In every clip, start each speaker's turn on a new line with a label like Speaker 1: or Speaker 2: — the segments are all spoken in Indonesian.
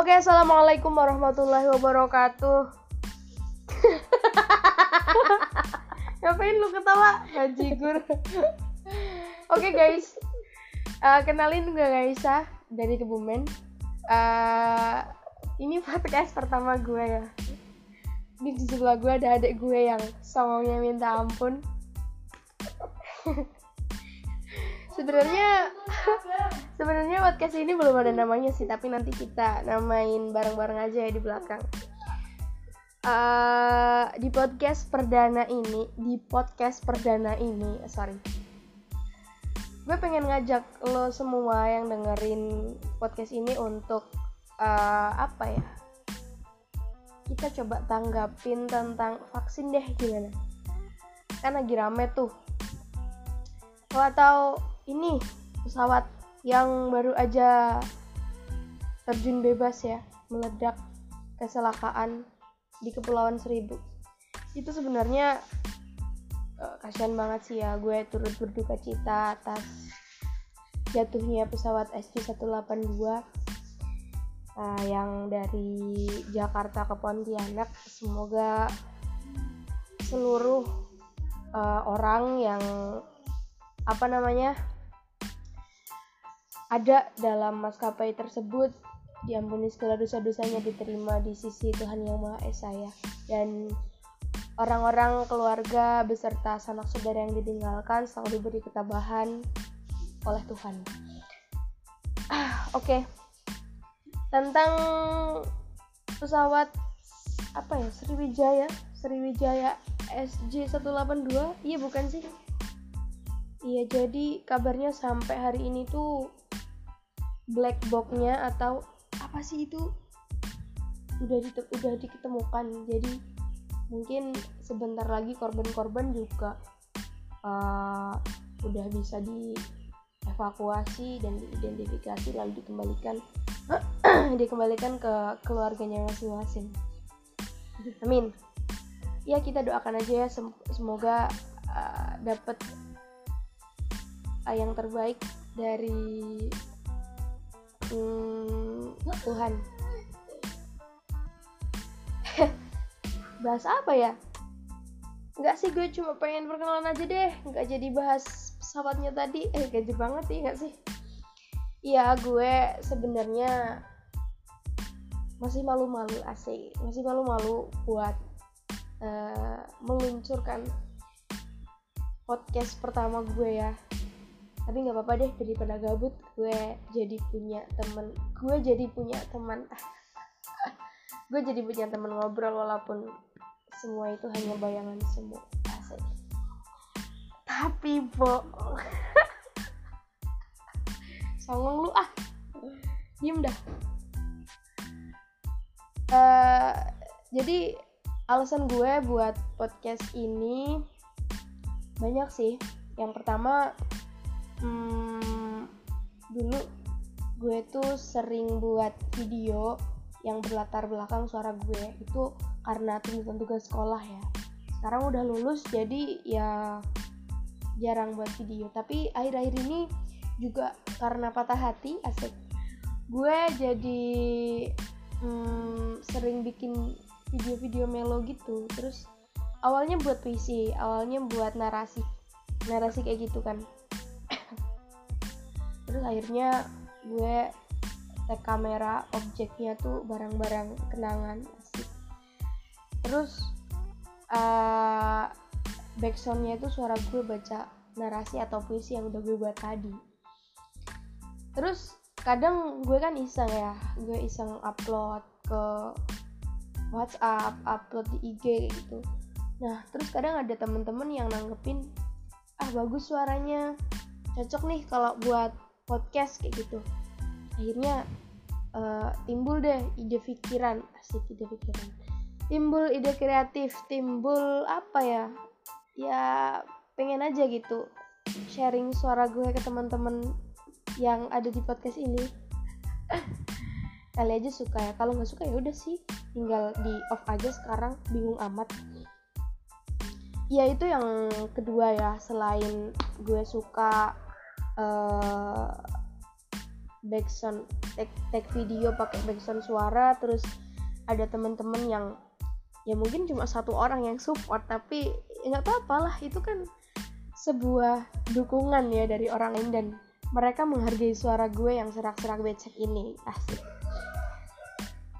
Speaker 1: Oke, assalamualaikum warahmatullahi wabarakatuh. Ngapain lu ketawa? Bajigur. Oke guys, uh, kenalin gue Gaisa dari Kebumen. Uh, ini podcast pertama gue ya. Ini di sebelah gue ada adik gue yang songongnya minta ampun. sebenarnya sebenarnya podcast ini belum ada namanya sih tapi nanti kita namain bareng-bareng aja ya di belakang. Uh, di podcast perdana ini di podcast perdana ini sorry. Gue pengen ngajak lo semua yang dengerin podcast ini untuk uh, apa ya? Kita coba tanggapin tentang vaksin deh gimana? Kan lagi rame tuh. Atau ini pesawat yang baru aja terjun bebas ya meledak kecelakaan di Kepulauan Seribu. Itu sebenarnya uh, kasihan banget sih ya gue turut berduka cita atas jatuhnya pesawat SJ182 uh, yang dari Jakarta ke Pontianak. Semoga seluruh uh, orang yang apa namanya ada dalam maskapai tersebut diampuni segala dosa-dosanya diterima di sisi Tuhan Yang Maha Esa ya. Dan orang-orang keluarga beserta sanak saudara yang ditinggalkan selalu diberi ketabahan oleh Tuhan. Ah, oke. Okay. tentang pesawat apa ya Sriwijaya? Sriwijaya SJ182 iya bukan sih? Iya jadi kabarnya sampai hari ini tuh black boxnya atau apa sih itu? Udah di, udah diketemukan. Jadi mungkin sebentar lagi korban-korban juga uh, udah bisa dievakuasi dan diidentifikasi lalu dikembalikan dikembalikan ke keluarganya masing-masing. Amin. Ya kita doakan aja ya semoga uh, dapat uh, yang terbaik dari hmm, Tuhan. Bahas apa ya? Nggak sih gue cuma pengen perkenalan aja deh. Nggak jadi bahas pesawatnya tadi. Eh gaji banget sih nggak sih? Iya gue sebenarnya masih malu-malu asik. Masih malu-malu buat uh, meluncurkan podcast pertama gue ya tapi nggak apa-apa deh daripada gabut gue jadi punya temen gue jadi punya teman. Gue jadi punya teman ngobrol walaupun semua itu hanya bayangan semua. Asik. Tapi bo songong lu ah. Diem dah. Uh, jadi alasan gue buat podcast ini banyak sih. Yang pertama hmm, dulu gue tuh sering buat video yang berlatar belakang suara gue. Itu karena tuntutan tugas sekolah ya. Sekarang udah lulus jadi ya jarang buat video. Tapi akhir-akhir ini juga karena patah hati asik. Gue jadi hmm, sering bikin video-video melo gitu. Terus awalnya buat puisi awalnya buat narasi narasi kayak gitu kan terus akhirnya gue tag kamera objeknya tuh barang-barang kenangan asik. Terus uh, backsoundnya itu suara gue baca narasi atau puisi yang udah gue buat tadi. Terus kadang gue kan iseng ya gue iseng upload ke WhatsApp upload di IG gitu. Nah terus kadang ada temen-temen yang nanggepin ah bagus suaranya cocok nih kalau buat podcast kayak gitu. Akhirnya uh, timbul deh ide pikiran. Asik ide pikiran. Timbul ide kreatif timbul apa ya? Ya pengen aja gitu sharing suara gue ke teman-teman yang ada di podcast ini. Kali aja suka ya. Kalau nggak suka ya udah sih. Tinggal di off aja sekarang. Bingung amat. Ya itu yang kedua ya. Selain gue suka uh, backsound take, take video pakai backsound suara terus ada teman-teman yang ya mungkin cuma satu orang yang support tapi nggak apa-apa lah itu kan sebuah dukungan ya dari orang lain dan mereka menghargai suara gue yang serak-serak becek ini. Asik.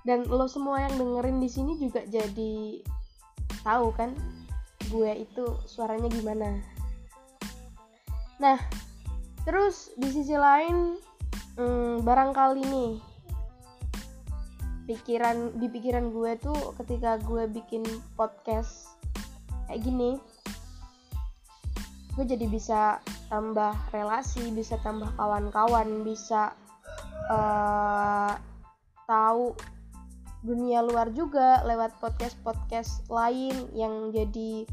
Speaker 1: Dan lo semua yang dengerin di sini juga jadi tahu kan gue itu suaranya gimana. Nah terus di sisi lain hmm, barangkali nih pikiran di pikiran gue tuh ketika gue bikin podcast kayak gini gue jadi bisa tambah relasi bisa tambah kawan-kawan bisa uh, tahu dunia luar juga lewat podcast podcast lain yang jadi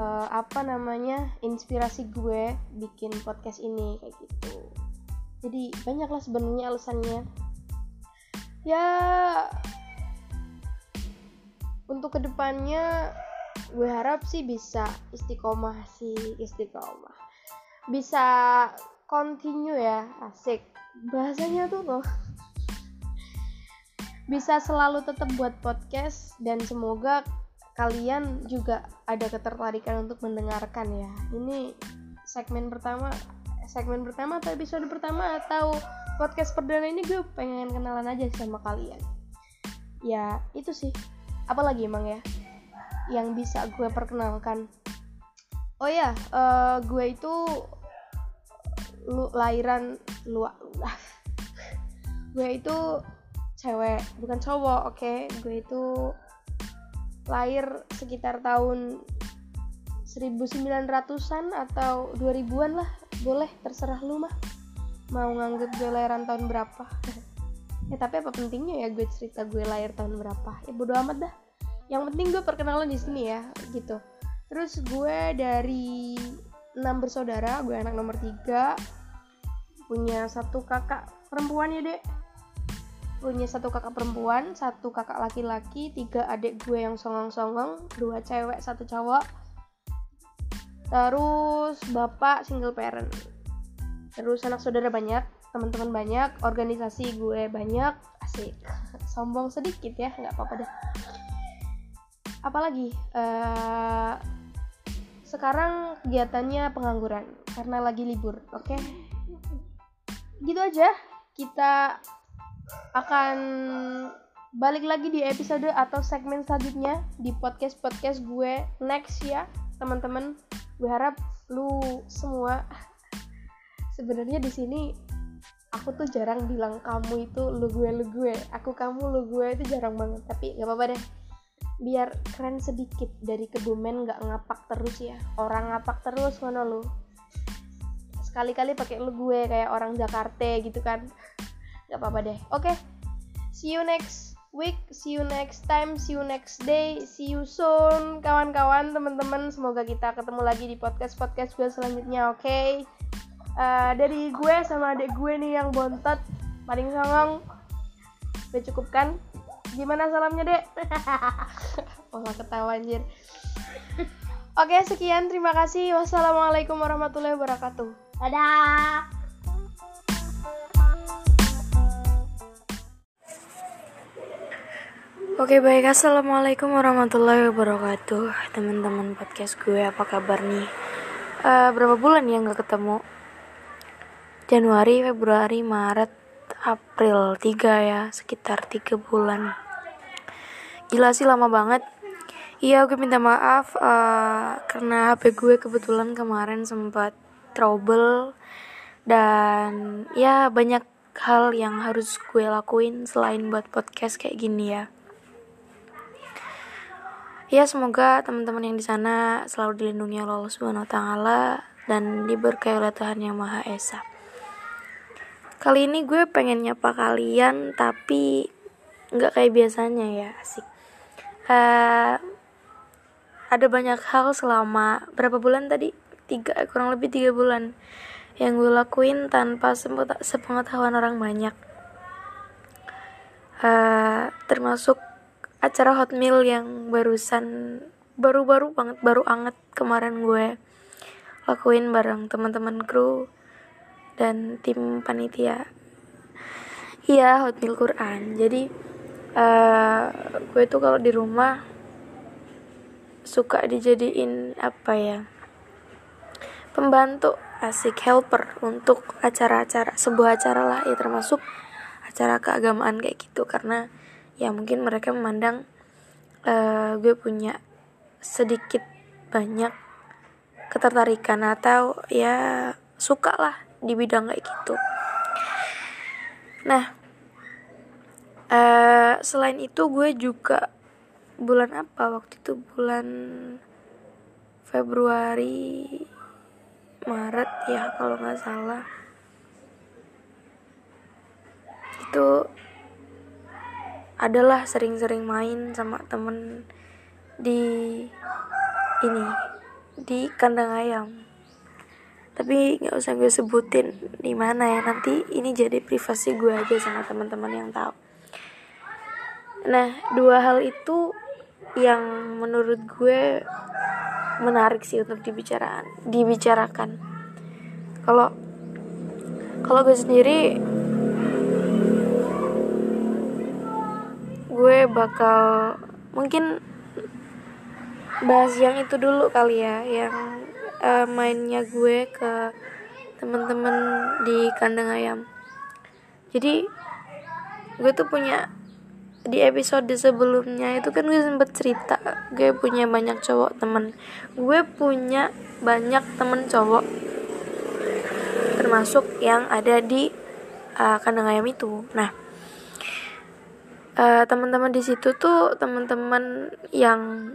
Speaker 1: uh, apa namanya inspirasi gue bikin podcast ini kayak gitu. Jadi banyaklah sebenarnya alasannya. Ya untuk ke depannya gue harap sih bisa istiqomah sih istiqomah. Bisa continue ya asik. Bahasanya tuh loh. Bisa selalu tetap buat podcast dan semoga kalian juga ada ketertarikan untuk mendengarkan ya. Ini segmen pertama segmen pertama atau episode pertama atau podcast perdana ini gue pengen kenalan aja sama kalian. Ya itu sih. Apalagi emang ya yang bisa gue perkenalkan? Oh ya uh, gue itu lu lahiran lu gue itu cewek bukan cowok oke? Okay? gue itu lahir sekitar tahun 1900-an atau 2000-an lah. Boleh terserah lu mah. Mau nganggep gue lahiran tahun berapa? Ya tapi apa pentingnya ya gue cerita gue lahir tahun berapa? Ya bodo amat dah. Yang penting gue perkenalan di sini ya gitu. Terus gue dari enam bersaudara gue anak nomor tiga punya satu kakak perempuan ya dek punya satu kakak perempuan satu kakak laki-laki tiga adik gue yang songong-songong dua cewek satu cowok. Terus bapak single parent. Terus anak saudara banyak teman-teman banyak organisasi gue banyak. Asik. Sombong sedikit ya nggak apa-apa deh. Apalagi uh, sekarang kegiatannya pengangguran karena lagi libur oke? Okay? gitu aja. Kita akan balik lagi di episode atau segmen selanjutnya di podcast podcast gue next ya teman-teman. Gue harap lu semua sebenarnya di sini aku tuh jarang bilang kamu itu lu gue lu gue aku kamu lu gue itu jarang banget tapi nggak apa-apa deh. Biar keren sedikit dari kebumen nggak ngapak terus ya. Orang ngapak terus mana lu. Sekali-kali pakai lu gue kayak orang Jakarta gitu kan nggak apa-apa deh oke okay. see you next week see you next time see you next day see you soon kawan-kawan teman-teman semoga kita ketemu lagi di podcast podcast gue selanjutnya oke okay? uh, dari gue sama adik gue nih yang bontot paling songong udah cukup kan Gimana salamnya, Dek? Malah ketawa anjir. Oke, sekian. Terima kasih. Wassalamualaikum warahmatullahi wabarakatuh.
Speaker 2: Dadah.
Speaker 3: Oke baik, assalamualaikum warahmatullahi wabarakatuh. Teman-teman podcast gue, apa kabar nih? Uh, berapa bulan ya nggak ketemu? Januari, Februari, Maret, April 3 ya. Sekitar 3 bulan. Gila sih lama banget. Iya gue minta maaf uh, karena HP gue kebetulan kemarin sempat trouble. Dan ya banyak hal yang harus gue lakuin selain buat podcast kayak gini ya ya semoga teman-teman yang di sana selalu dilindungi oleh Allah Subhanahu wa taala dan diberkahi oleh Tuhan Yang Maha Esa. Kali ini gue pengen nyapa kalian tapi nggak kayak biasanya ya asik. Uh, ada banyak hal selama berapa bulan tadi? Tiga kurang lebih tiga bulan yang gue lakuin tanpa sepengetahuan orang banyak. Uh, termasuk acara hot meal yang barusan baru-baru banget baru anget kemarin gue lakuin bareng teman-teman kru dan tim panitia. Iya hotmail Quran. Jadi uh, gue tuh kalau di rumah suka dijadiin apa ya pembantu asik helper untuk acara-acara sebuah acara lah ya termasuk acara keagamaan kayak gitu. Karena ya mungkin mereka memandang uh, gue punya sedikit banyak ketertarikan atau ya suka lah di bidang kayak gitu. Nah uh, selain itu gue juga bulan apa? Waktu itu bulan Februari Maret ya kalau nggak salah. Itu adalah sering-sering main sama temen di ini di kandang ayam. Tapi nggak usah gue sebutin di mana ya nanti ini jadi privasi gue aja sama teman-teman yang tahu. Nah dua hal itu yang menurut gue menarik sih untuk dibicarakan dibicarakan. Kalau kalau gue sendiri gue bakal mungkin bahas yang itu dulu kali ya yang uh, mainnya gue ke temen-temen di kandang ayam. Jadi gue tuh punya di episode sebelumnya itu kan gue sempet cerita gue punya banyak cowok temen. Gue punya banyak temen cowok termasuk yang ada di uh, kandang ayam itu. Nah uh, teman-teman di situ tuh teman-teman yang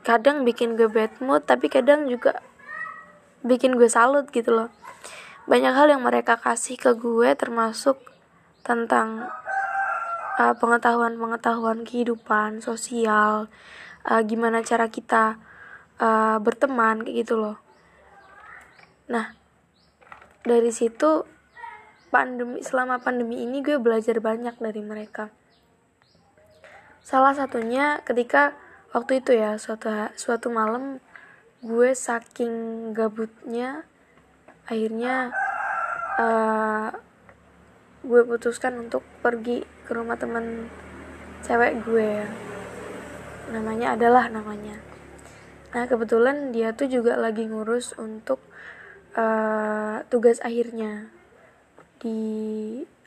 Speaker 3: kadang bikin gue bad mood tapi kadang juga bikin gue salut gitu loh. Banyak hal yang mereka kasih ke gue termasuk tentang uh, pengetahuan-pengetahuan kehidupan sosial uh, gimana cara kita uh, berteman kayak gitu loh. Nah dari situ pandemi selama pandemi ini gue belajar banyak dari mereka salah satunya ketika waktu itu ya suatu suatu malam gue saking gabutnya akhirnya uh, gue putuskan untuk pergi ke rumah teman cewek gue. Namanya adalah namanya. Nah kebetulan dia tuh juga lagi ngurus untuk uh, tugas akhirnya. Di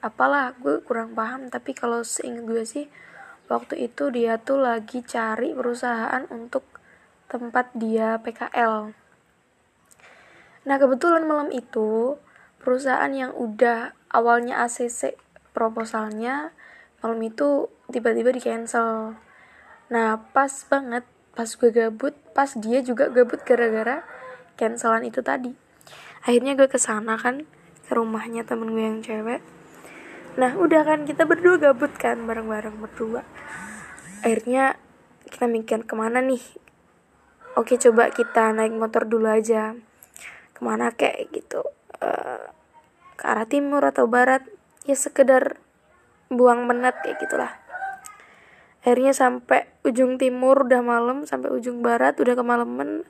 Speaker 3: apalah gue kurang paham tapi kalau seingat gue sih waktu itu dia tuh lagi cari perusahaan untuk tempat dia PKL nah kebetulan malam itu perusahaan yang udah awalnya ACC proposalnya malam itu tiba-tiba di cancel nah pas banget pas gue gabut pas dia juga gabut gara-gara cancelan itu tadi. Akhirnya gue ke sana kan ke rumahnya temen gue yang cewek nah udah kan kita berdua gabut kan bareng-bareng berdua. Akhirnya kita mikir ke mana nih? Oke coba kita naik motor dulu aja. Ke mana kayak gitu. Uh, ke arah timur atau barat? Ya sekedar buang menat kayak gitulah. Akhirnya sampai ujung timur udah malam sampai ujung barat udah kemalaman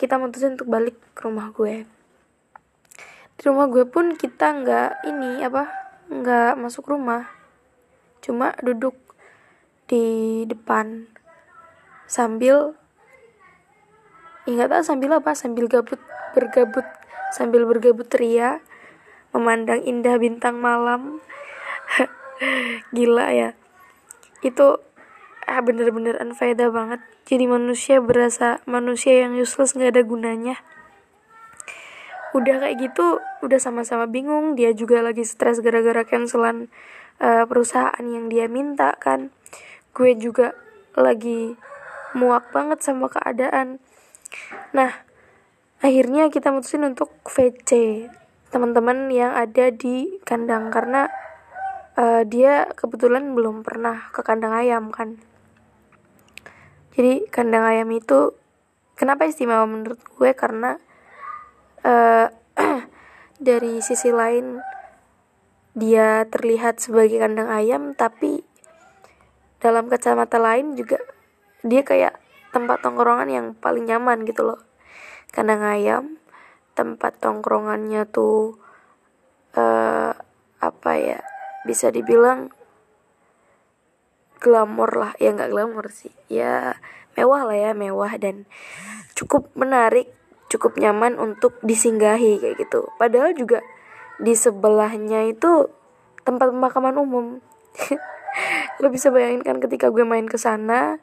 Speaker 3: kita mutusin untuk balik ke rumah gue. Di rumah gue pun kita nggak ini apa nggak masuk rumah. Cuma duduk di depan sambil ingat ya sambil apa sambil gabut bergabut sambil bergabut ria memandang indah bintang malam. Gila ya. Itu ah bener-bener unfaedah banget. Jadi manusia berasa manusia yang useless nggak ada gunanya udah kayak gitu udah sama-sama bingung. Dia juga lagi stres gara-gara cancelan uh, perusahaan yang dia minta kan. Gue juga lagi muak banget sama keadaan. Nah akhirnya kita mutusin untuk VC teman-teman yang ada di kandang. Karena uh, dia kebetulan belum pernah ke kandang ayam kan. Jadi kandang ayam itu kenapa istimewa menurut gue? Karena uh, dari sisi lain dia terlihat sebagai kandang ayam tapi dalam kacamata lain juga dia kayak tempat tongkrongan yang paling nyaman gitu loh. Kandang ayam tempat tongkrongannya tuh uh, apa ya bisa dibilang glamor lah. Ya nggak glamor sih. Ya mewah lah ya mewah dan cukup menarik cukup nyaman untuk disinggahi kayak gitu. Padahal juga di sebelahnya itu tempat pemakaman umum. Lo bisa bayangin kan ketika gue main ke sana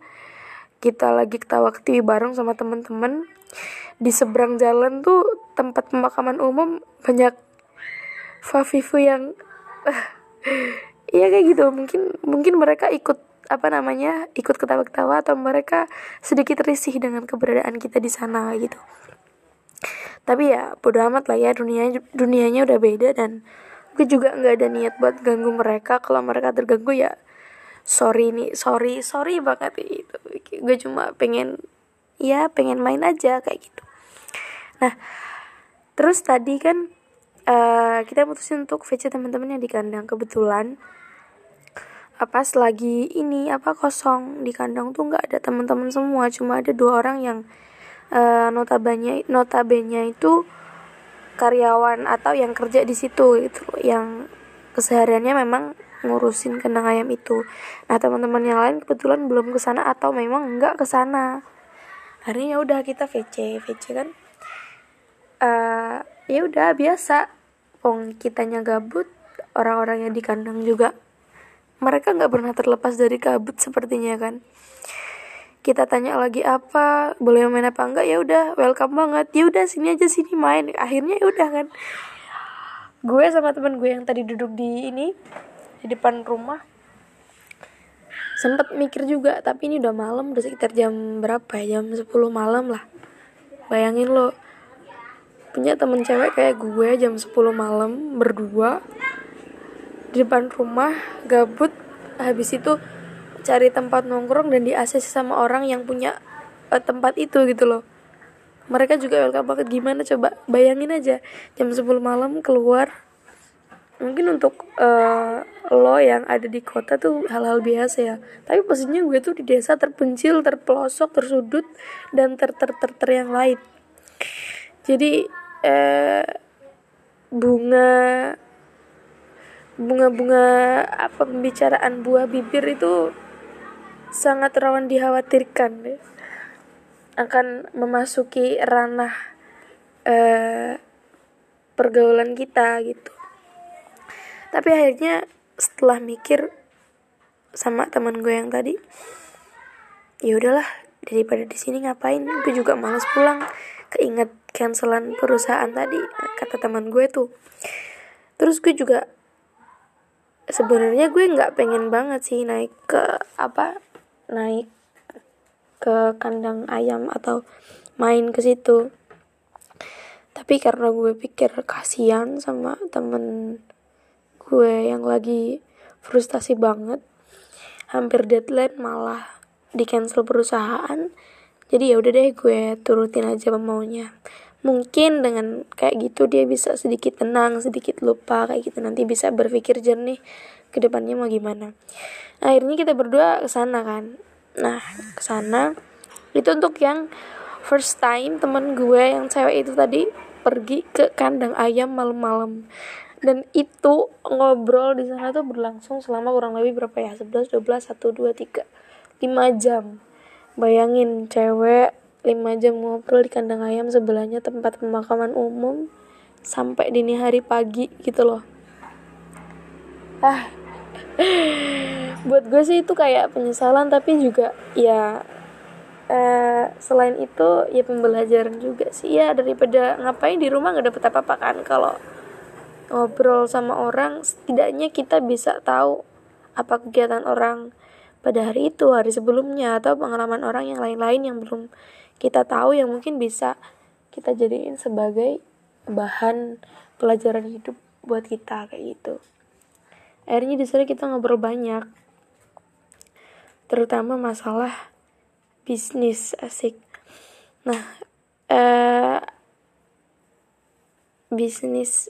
Speaker 3: kita lagi ketawa ketiwi bareng sama temen-temen di seberang jalan tuh tempat pemakaman umum banyak fafifu yang Iya kayak gitu. Mungkin mungkin mereka ikut apa namanya ikut ketawa-ketawa atau mereka sedikit risih dengan keberadaan kita di sana gitu tapi ya bodo amat lah ya dunianya dunianya udah beda dan gue juga nggak ada niat buat ganggu mereka. Kalau mereka terganggu ya sorry nih sorry sorry banget itu gue cuma pengen ya pengen main aja kayak gitu. Nah terus tadi kan uh, kita putusin untuk VC teman-teman yang di kandang. Kebetulan apa lagi ini apa kosong di kandang tuh nggak ada teman-teman semua. Cuma ada dua orang yang uh, notabene notabene itu karyawan atau yang kerja di situ gitu yang kesehariannya memang ngurusin kandang ayam itu. Nah teman-teman yang lain kebetulan belum ke sana atau memang nggak ke sana. Akhirnya ya udah kita VC VC kan uh, ya udah biasa. Pong kitanya gabut orang-orang yang di kandang juga mereka nggak pernah terlepas dari kabut sepertinya kan kita tanya lagi apa? Boleh main apa enggak? Ya udah welcome banget. Ya udah sini aja sini main. Akhirnya ya udah kan. Gue sama teman gue yang tadi duduk di ini di depan rumah sempet mikir juga tapi ini udah malam udah sekitar jam berapa ya? Jam 10 malam lah. Bayangin lo punya temen cewek kayak gue jam 10 malam berdua di depan rumah gabut habis itu cari tempat nongkrong dan di ACC sama orang yang punya uh, tempat itu gitu loh. Mereka juga welcome banget. Gimana? Coba bayangin aja. Jam 10 malam keluar. Mungkin untuk uh, lo yang ada di kota tuh hal-hal biasa ya. Tapi posisinya gue tuh di desa terpencil terpelosok tersudut dan ter ter ter, ter yang lain. Jadi uh, bunga bunga-bunga apa pembicaraan buah bibir itu sangat rawan dikhawatirkan deh. akan memasuki ranah uh, pergaulan kita gitu. Tapi akhirnya setelah mikir sama teman gue yang tadi ya udahlah daripada di sini ngapain? Gue juga males pulang. Keinget cancelan perusahaan tadi kata teman gue tuh. Terus gue juga sebenarnya gue nggak pengen banget sih naik ke apa naik ke kandang ayam atau main ke situ. Tapi karena gue pikir kasihan sama temen gue yang lagi frustasi banget hampir deadline malah di cancel perusahaan. Jadi ya udah deh gue turutin aja maunya mungkin dengan kayak gitu dia bisa sedikit tenang sedikit lupa kayak gitu. Nanti bisa berpikir jernih ke depannya mau gimana. Akhirnya kita berdua ke sana kan. Nah ke sana. Itu untuk yang first time temen gue yang cewek itu tadi pergi ke kandang ayam malam-malam. Dan itu ngobrol di sana tuh berlangsung selama kurang lebih berapa ya? 11 12 1 2 3 5 jam. Bayangin cewek 5 jam ngobrol di kandang ayam sebelahnya tempat pemakaman umum sampai dini hari pagi gitu loh. Ah. Buat gue sih itu kayak penyesalan tapi juga ya eh, selain itu ya pembelajaran juga sih. Ya daripada ngapain di rumah nggak dapet apa-apa kan. Kalau ngobrol sama orang setidaknya kita bisa tahu apa kegiatan orang pada hari itu hari sebelumnya atau pengalaman orang yang lain-lain yang belum kita tahu yang mungkin bisa kita jadiin sebagai bahan pelajaran hidup buat kita kayak gitu. Akhirnya di sana kita ngobrol banyak terutama masalah bisnis asik. Nah eh, bisnis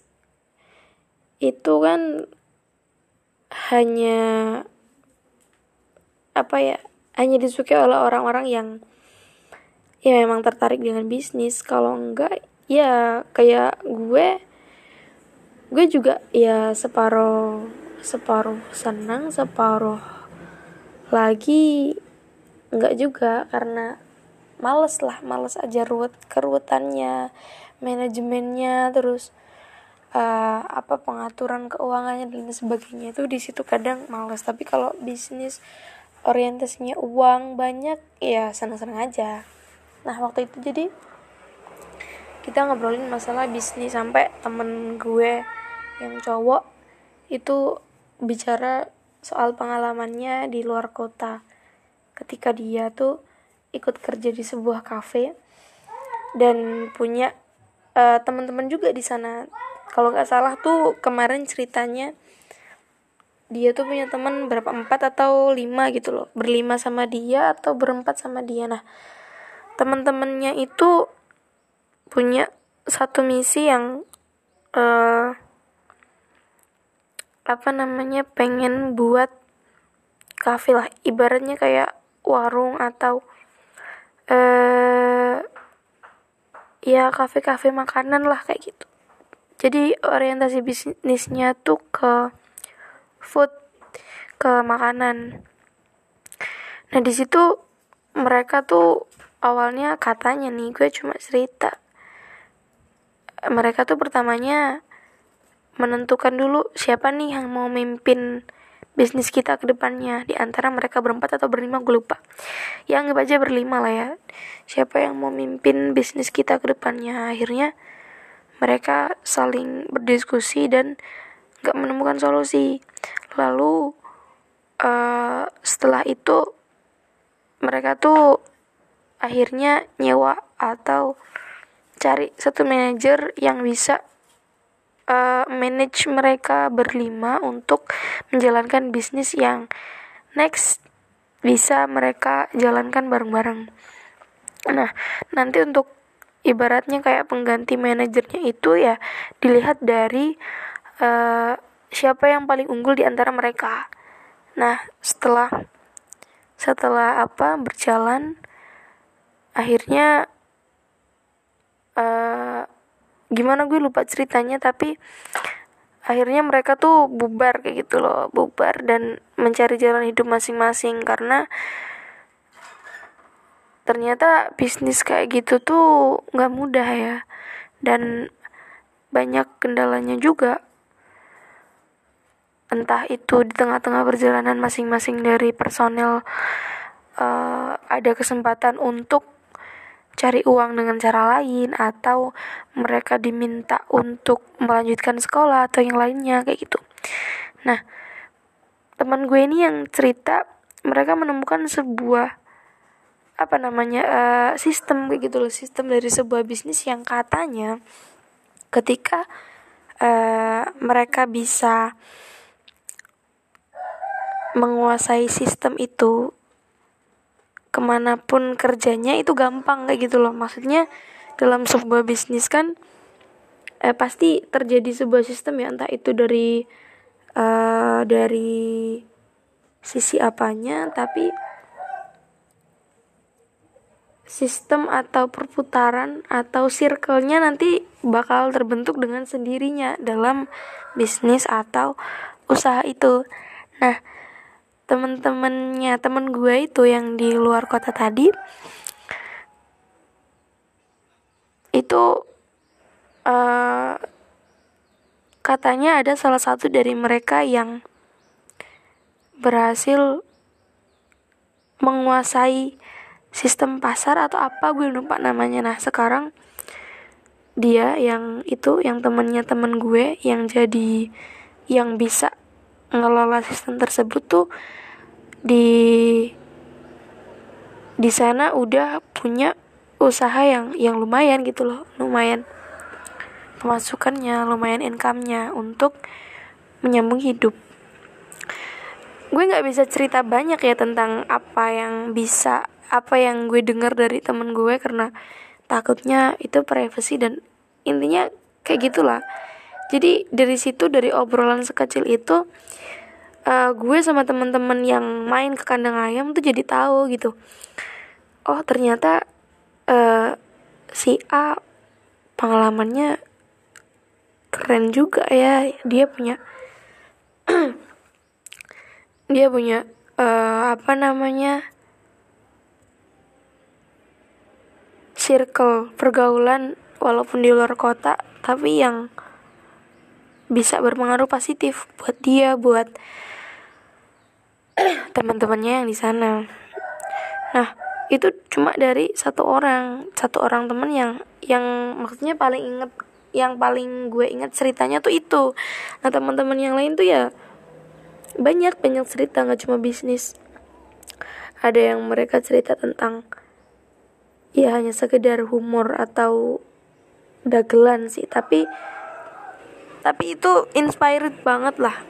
Speaker 3: itu kan hanya apa ya hanya disukai oleh orang-orang yang ya memang tertarik dengan bisnis. Kalau enggak ya kayak gue gue juga ya separuh separuh senang separuh lagi nggak juga karena males lah males aja ruwet keruwetannya manajemennya terus uh, apa pengaturan keuangannya dan sebagainya itu di situ kadang males. Tapi kalau bisnis orientasinya uang banyak ya senang-senang aja. Nah waktu itu jadi kita ngobrolin masalah bisnis sampai temen gue yang cowok itu bicara soal pengalamannya di luar kota. Ketika dia tuh ikut kerja di sebuah kafe dan punya uh, teman-teman juga di sana. Kalau nggak salah tuh kemarin ceritanya dia tuh punya teman berapa? Empat atau lima gitu loh. Berlima sama dia atau berempat sama dia. Nah teman-temannya itu punya satu misi yang uh, apa namanya pengen buat kafe lah. Ibaratnya kayak warung atau eh ya kafe-kafe makanan lah kayak gitu. Jadi orientasi bisnisnya tuh ke food ke makanan. Nah di situ mereka tuh awalnya katanya nih gue cuma cerita. Mereka tuh pertamanya menentukan dulu siapa nih yang mau mimpin bisnis kita ke depannya. Di antara mereka berempat atau berlima gue lupa. Ya anggap aja berlima lah ya. Siapa yang mau mimpin bisnis kita ke depannya. Akhirnya mereka saling berdiskusi dan gak menemukan solusi lalu uh, setelah itu mereka tuh akhirnya nyewa atau cari satu manajer yang bisa uh, manage mereka berlima untuk menjalankan bisnis yang next bisa mereka jalankan bareng-bareng. Nah, nanti untuk ibaratnya kayak pengganti manajernya itu ya dilihat dari uh, siapa yang paling unggul di antara mereka. Nah, setelah setelah apa berjalan akhirnya uh, gimana gue lupa ceritanya tapi akhirnya mereka tuh bubar kayak gitu loh bubar dan mencari jalan hidup masing-masing karena ternyata bisnis kayak gitu tuh nggak mudah ya dan banyak kendalanya juga entah itu di tengah-tengah perjalanan masing-masing dari personel uh, ada kesempatan untuk cari uang dengan cara lain atau mereka diminta untuk melanjutkan sekolah atau yang lainnya kayak gitu. Nah, teman gue ini yang cerita mereka menemukan sebuah apa namanya uh, sistem kayak gitu loh sistem dari sebuah bisnis yang katanya ketika uh, mereka bisa menguasai sistem itu ke mana pun kerjanya itu gampang kayak gitu loh maksudnya dalam sebuah bisnis kan eh, pasti terjadi sebuah sistem ya entah itu dari uh, dari sisi apanya tapi sistem atau perputaran atau circle-nya nanti bakal terbentuk dengan sendirinya dalam bisnis atau usaha itu. Nah, temen-temennya temen gue itu yang di luar kota tadi itu uh, katanya ada salah satu dari mereka yang berhasil menguasai sistem pasar atau apa gue lupa namanya. Nah sekarang dia yang itu yang temennya temen gue yang jadi yang bisa ngelola sistem tersebut tuh di di sana udah punya usaha yang yang lumayan gitu loh lumayan pemasukannya lumayan income-nya untuk menyambung hidup. Gue nggak bisa cerita banyak ya tentang apa yang bisa apa yang gue dengar dari temen gue karena takutnya itu privacy dan intinya kayak gitulah jadi dari situ dari obrolan sekecil itu uh, gue sama teman-teman yang main ke kandang ayam tuh jadi tahu gitu. Oh ternyata uh, si A pengalamannya keren juga ya. Dia punya dia punya uh, apa namanya circle pergaulan walaupun di luar kota tapi yang bisa berpengaruh positif buat dia buat teman-temannya yang di sana. Nah itu cuma dari satu orang satu orang temen yang yang maksudnya paling inget yang paling gue inget ceritanya tuh itu. Nah teman-teman yang lain tuh ya banyak banyak cerita nggak cuma bisnis. Ada yang mereka cerita tentang ya hanya sekedar humor atau dagelan sih tapi tapi itu inspired banget lah.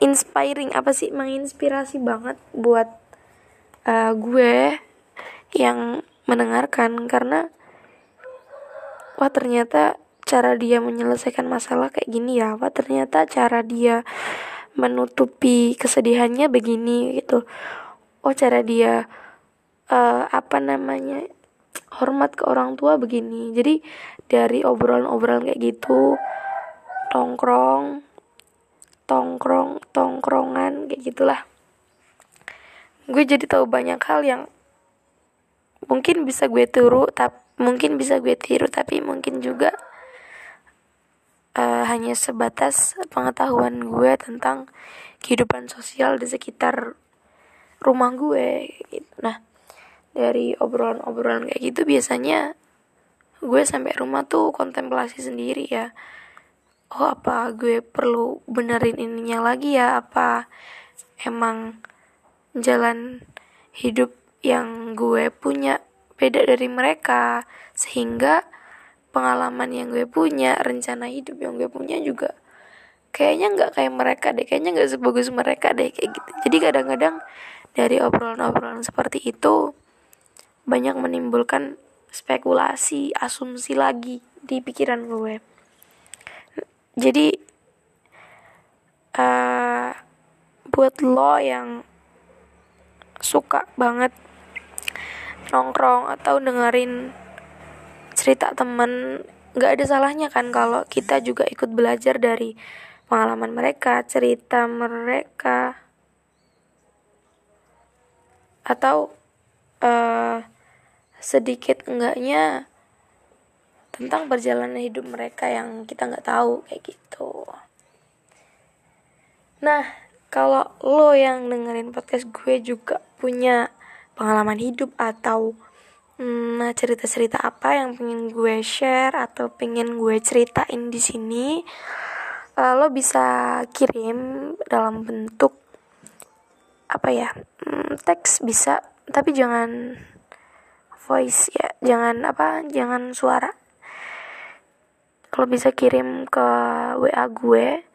Speaker 3: Inspiring apa sih? Menginspirasi banget buat uh, gue yang mendengarkan. Karena wah ternyata cara dia menyelesaikan masalah kayak gini ya. Wah ternyata cara dia menutupi kesedihannya begini gitu. Oh cara dia uh, apa namanya hormat ke orang tua begini. Jadi dari obrolan-obrolan kayak gitu tongkrong tongkrong tongkrongan kayak gitulah gue jadi tahu banyak hal yang mungkin bisa gue tiru tapi mungkin bisa gue tiru tapi mungkin juga uh, hanya sebatas pengetahuan gue tentang kehidupan sosial di sekitar rumah gue gitu. nah dari obrolan-obrolan kayak gitu biasanya gue sampai rumah tuh kontemplasi sendiri ya oh apa gue perlu benerin ininya lagi ya? Apa emang jalan hidup yang gue punya beda dari mereka? Sehingga pengalaman yang gue punya rencana hidup yang gue punya juga kayaknya nggak kayak mereka deh. Kayaknya nggak sebagus mereka deh kayak gitu. Jadi kadang-kadang dari obrolan-obrolan seperti itu banyak menimbulkan spekulasi asumsi lagi di pikiran gue jadi uh, buat lo yang suka banget nongkrong atau dengerin cerita temen nggak ada salahnya kan kalau kita juga ikut belajar dari pengalaman mereka cerita mereka. Atau uh, sedikit enggaknya tentang perjalanan hidup mereka yang kita nggak tahu kayak gitu. Nah kalau lo yang dengerin podcast gue juga punya pengalaman hidup atau hmm, cerita-cerita apa yang pengen gue share atau pengen gue ceritain di sini uh, lo bisa kirim dalam bentuk apa ya hmm, teks bisa. Tapi jangan voice ya jangan apa jangan suara kalau bisa kirim ke WA gue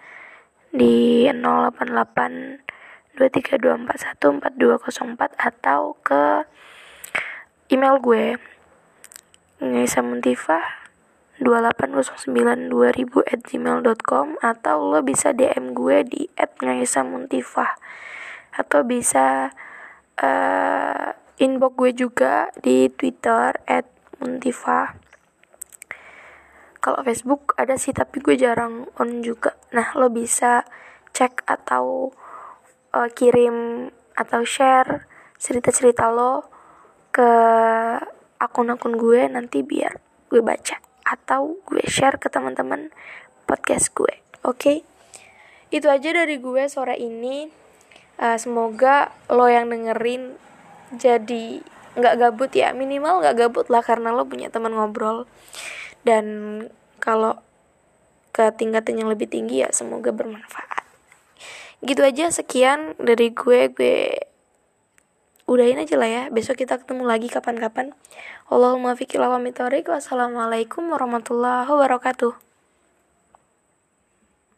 Speaker 3: di 088 232414204 atau ke email gue ngaisamuntifah 28092000 at gmail.com atau lo bisa DM gue di at ngaisamuntifah atau bisa uh, inbox gue juga di Twitter at muntifah kalau Facebook ada sih tapi gue jarang on juga. Nah lo bisa cek atau uh, kirim atau share cerita-cerita lo ke akun-akun gue nanti biar gue baca atau gue share ke teman-teman podcast gue oke? Okay? itu aja dari gue sore ini. Uh, semoga lo yang dengerin jadi nggak gabut ya. Minimal nggak gabut lah karena lo punya teman ngobrol dan kalau ke tingkatan yang lebih tinggi ya semoga bermanfaat. Gitu aja sekian dari gue. Gue udahin aja lah ya. Besok kita ketemu lagi kapan-kapan. Allahumma fiqil wa Wassalamualaikum warahmatullahi wabarakatuh